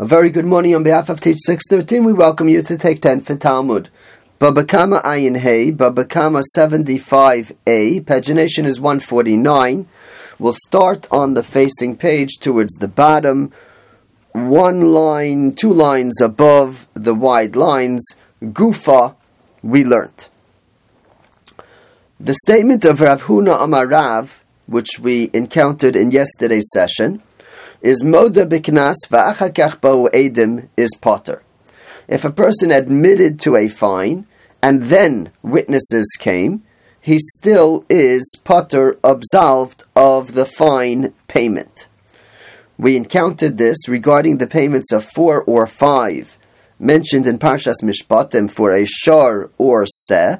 A very good morning on behalf of Teach 613. We welcome you to take 10 for Talmud. Babakama Ayin Hey, Babakama 75a, pagination is 149. We'll start on the facing page towards the bottom, one line, two lines above the wide lines. Gufa, we learnt. The statement of Rav Huna Amarav, which we encountered in yesterday's session, is moda biknas va'achakach ba'u edim is potter. If a person admitted to a fine and then witnesses came, he still is potter absolved of the fine payment. We encountered this regarding the payments of four or five mentioned in Parshas Mishpatim for a shor or seh,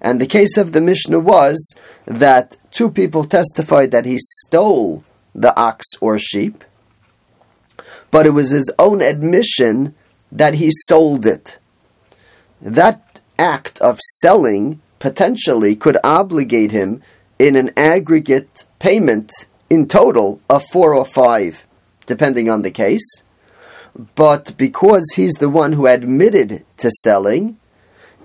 and the case of the Mishnah was that two people testified that he stole the ox or sheep, but it was his own admission that he sold it. That act of selling potentially could obligate him in an aggregate payment in total of four or five, depending on the case. But because he's the one who admitted to selling,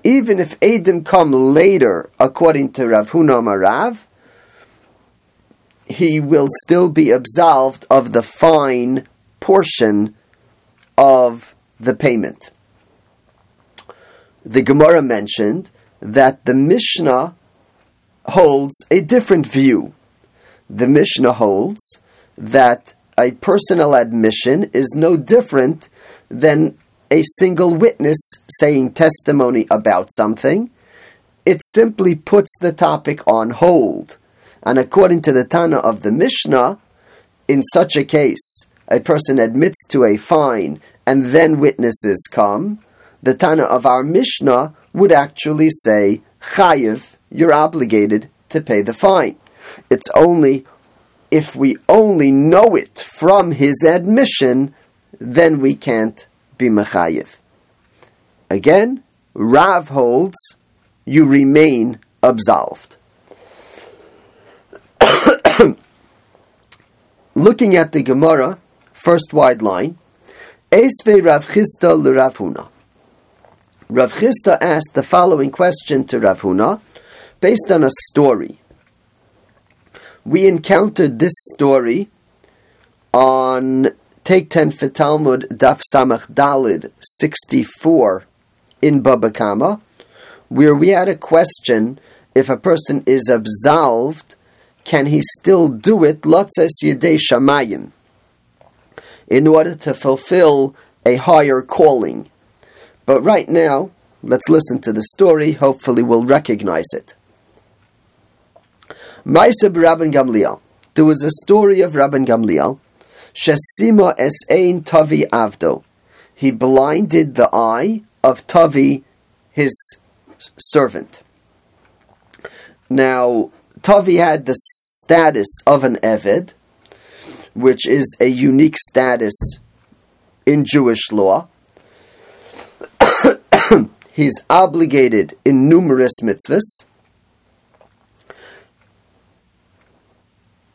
even if Adim come later, according to Rav Huna Marav, he will still be absolved of the fine portion of the payment. The Gemara mentioned that the Mishnah holds a different view. The Mishnah holds that a personal admission is no different than a single witness saying testimony about something. It simply puts the topic on hold. And according to the Tana of the Mishnah, in such a case, a person admits to a fine and then witnesses come, the Tana of our Mishnah would actually say, Chayiv, you're obligated to pay the fine. It's only if we only know it from his admission, then we can't be Mechayiv. Again, Rav holds you remain absolved. Looking at the Gemara, first wide line, Esve Rav Chisda Rav Huna. Rav Chisda asked the following question to Rav Huna, based on a story. We encountered this story on Take 10 for Talmud Daf Samach Dalid 64 in Baba Kama, where we had a question if a person is absolved, can he still do it, Lotzes Yedei Shamayim, in order to fulfill a higher calling? But right now, let's listen to the story, hopefully we'll recognize it. Maiseb Rabban Gamliel. There was a story of Rabban Gamliel Shesima es ein Tavi avdo. He blinded the eye of Tavi, his servant. Now, Tavi had the status of an Eved, which is a unique status in Jewish law. He's obligated in numerous mitzvahs,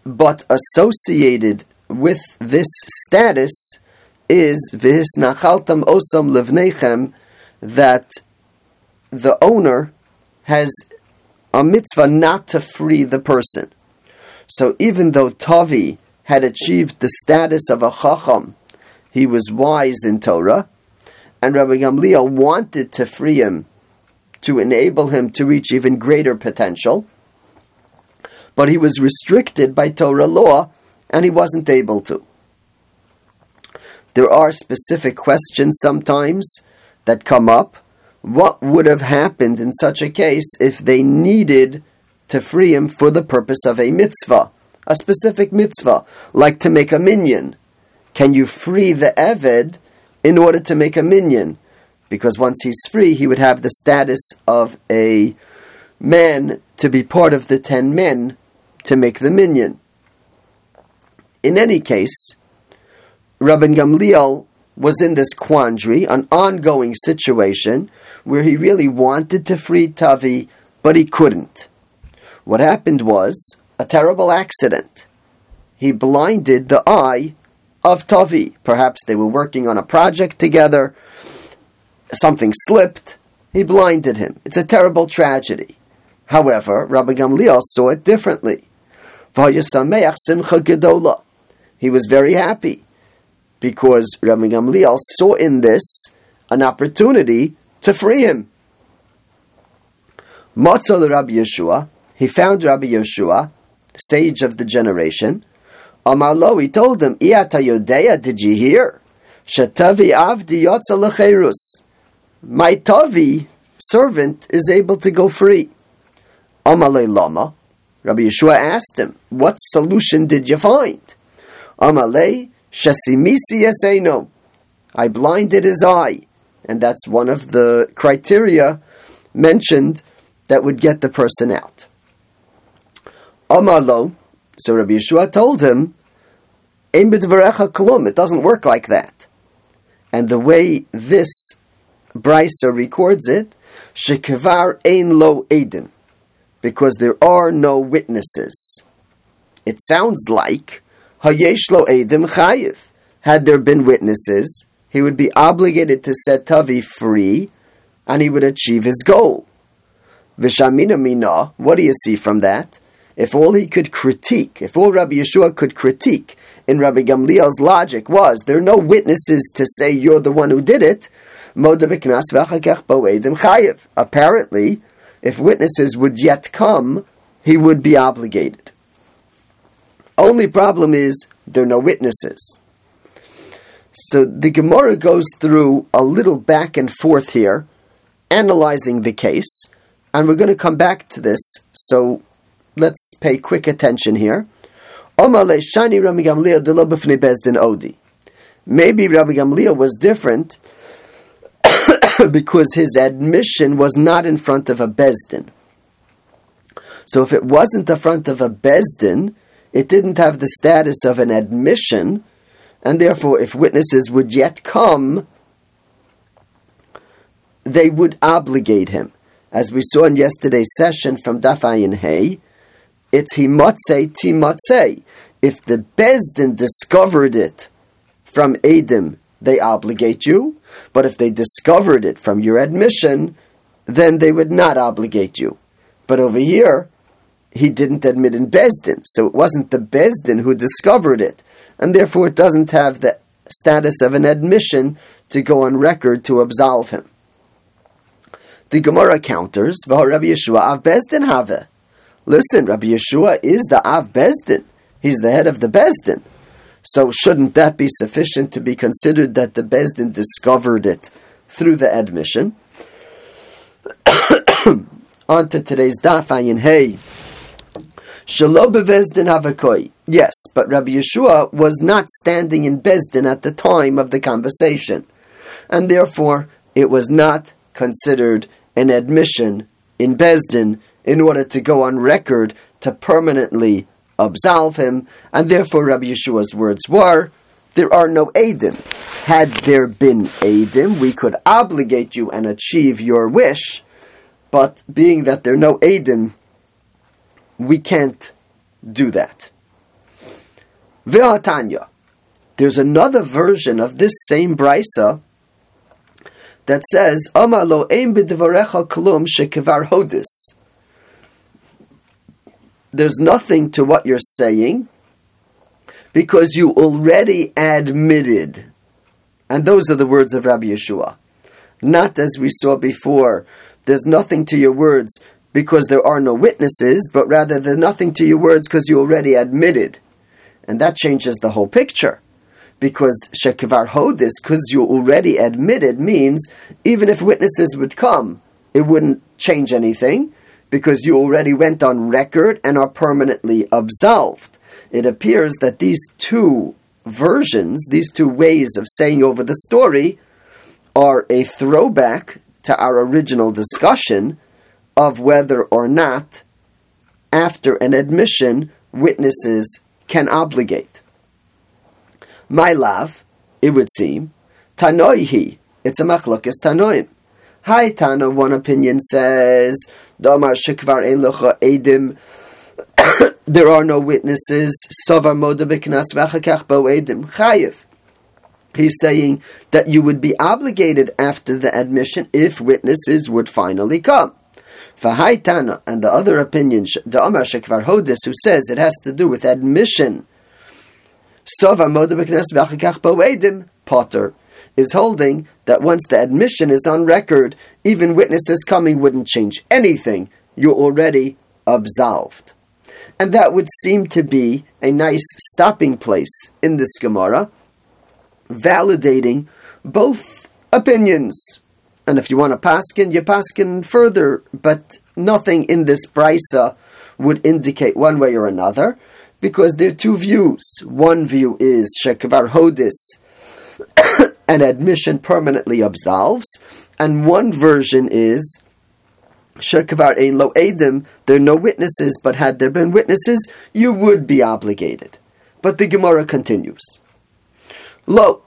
but associated with this status is vis nachaltam osam levnechem that the owner has a mitzvah not to free the person. So even though Tavi had achieved the status of a chacham, he was wise in Torah, and Rabbi Gamliel wanted to free him to enable him to reach even greater potential, but he was restricted by Torah law and he wasn't able to. There are specific questions sometimes that come up. What would have happened in such a case if they needed to free him for the purpose of a mitzvah, a specific mitzvah, like to make a minion. Can you free the Eved in order to make a minion? Because once he's free, he would have the status of a man to be part of the ten men to make the minion. In any case, Rabban Gamliel was in this quandary, an ongoing situation, where he really wanted to free Tavi, but he couldn't. What happened was a terrible accident. He blinded the eye of Tavi. Perhaps they were working on a project together. Something slipped. He blinded him. It's a terrible tragedy. However, Rabbi Gamliel saw it differently. He was very happy because Rabbi Gamliel saw in this an opportunity to free him. Matzal Rabbi Yeshua, he found Rabbi Yeshua, sage of the generation. Amarlo, he told him, Iata Yodea, did you hear? Shatavi avdi yotza My Tavi, servant, is able to go free. Amalei Lama, Rabbi Yeshua asked him, What solution did you find? Amalei Shasimisi Yeseno. I blinded his eye. And that's one of the criteria mentioned that would get the person out. Amalo, so Rabbi Yeshua told him, It doesn't work like that. And the way this Brisa records it, Shekevar ein lo edim, because there are no witnesses. It sounds like Hayesh lo edim chayiv. Had there been witnesses, he would be obligated to set Tavi free, and he would achieve his goal. Vishamina mina, what do you see from that? If all he could critique, if all Rabbi Yeshua could critique in Rabbi Gamliel's logic was there are no witnesses to say you're the one who did it, apparently, if witnesses would yet come, he would be obligated. Only problem is there are no witnesses. So the Gemara goes through a little back and forth here, analyzing the case, and we're going to come back to this. So let's pay quick attention here. Maybe Rabbi Gamliel was different because his admission was not in front of a Beis Din. So if it wasn't in front of a Beis Din, it didn't have the status of an admission, and therefore, if witnesses would yet come, they would obligate him. As we saw in yesterday's session from Dafayin Hay, it's himotze timotze. If the Beis Din discovered it from Adim, they obligate you. But if they discovered it from your admission, then they would not obligate you. But over here, he didn't admit in Beis Din, so it wasn't the Beis Din who discovered it, and therefore it doesn't have the status of an admission to go on record to absolve him. The Gemara counters, Rabbi Yeshua Av Beis Din have. Listen, Rabbi Yeshua is the Av Beis Din. He's the head of the Beis Din. So shouldn't that be sufficient to be considered that the Beis Din discovered it through the admission? On to today's Daf Ayin Hey. Shalo bevezdin. Yes, but Rabbi Yeshua was not standing in Beis Din at the time of the conversation, and therefore it was not considered an admission in Beis Din in order to go on record to permanently absolve him, and therefore Rabbi Yeshua's words were, there are no Adim. Had there been Adim, we could obligate you and achieve your wish, but being that there are no Adim, we can't do that. Ve'atanya. There's another version of this same brisa that says, "Amalo ein klum shekevar hodis." There's nothing to what you're saying because you already admitted, and those are the words of Rabbi Yeshua. Not as we saw before. There's nothing to your words because there are no witnesses, but rather there's nothing to your words because you already admitted. And that changes the whole picture. Because Shekivar Hodis, because you already admitted, means even if witnesses would come, it wouldn't change anything because you already went on record and are permanently absolved. It appears that these two versions, these two ways of saying over the story, are a throwback to our original discussion of whether or not, after an admission, witnesses can obligate. My love, it would seem, tanoihi, it's a machlokes tanoim. Hi Tana, one opinion says, Damar shikvar ein edim there are no witnesses. He's saying that you would be obligated after the admission if witnesses would finally come. Fahaitana and the other opinion, the Amar Shekvar Hodis, who says it has to do with admission. Potter is holding that once the admission is on record, even witnesses coming wouldn't change anything. You're already absolved. And that would seem to be a nice stopping place in this Gemara, validating both opinions. And if you want to paskin, you paskin further, but nothing in this brisa would indicate one way or another, because there are two views. One view is shekvar hodis, an admission permanently absolves, and one version is shekvar ein lo edim, there are no witnesses, but had there been witnesses, you would be obligated. But the Gemara continues. Lo,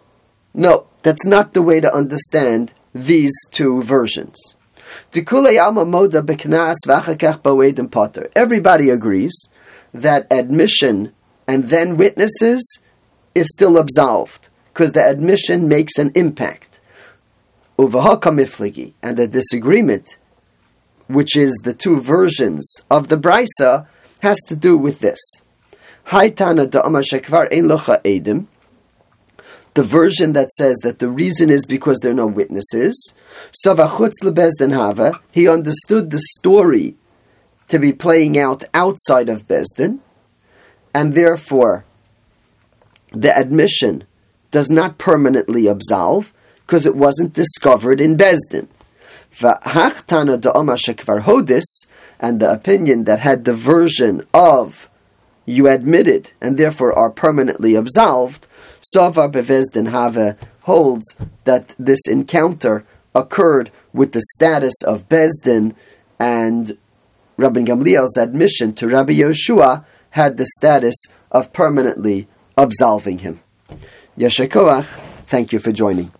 no, that's not the way to understand these two versions. Everybody agrees that admission and then witnesses is still absolved because the admission makes an impact. And the disagreement, which is the two versions of the brisa, has to do with this. The version that says that the reason is because there are no witnesses. Savachutz lebezden hava. He understood the story to be playing out outside of Beis Din, and therefore the admission does not permanently absolve because it wasn't discovered in Beis Din. And the opinion that had the version of you admitted and therefore are permanently absolved, Savar Bevezdin Have holds that this encounter occurred with the status of Beis Din and Rabbi Gamliel's admission to Rabbi Yeshua had the status of permanently absolving him. Yeshekoach, thank you for joining.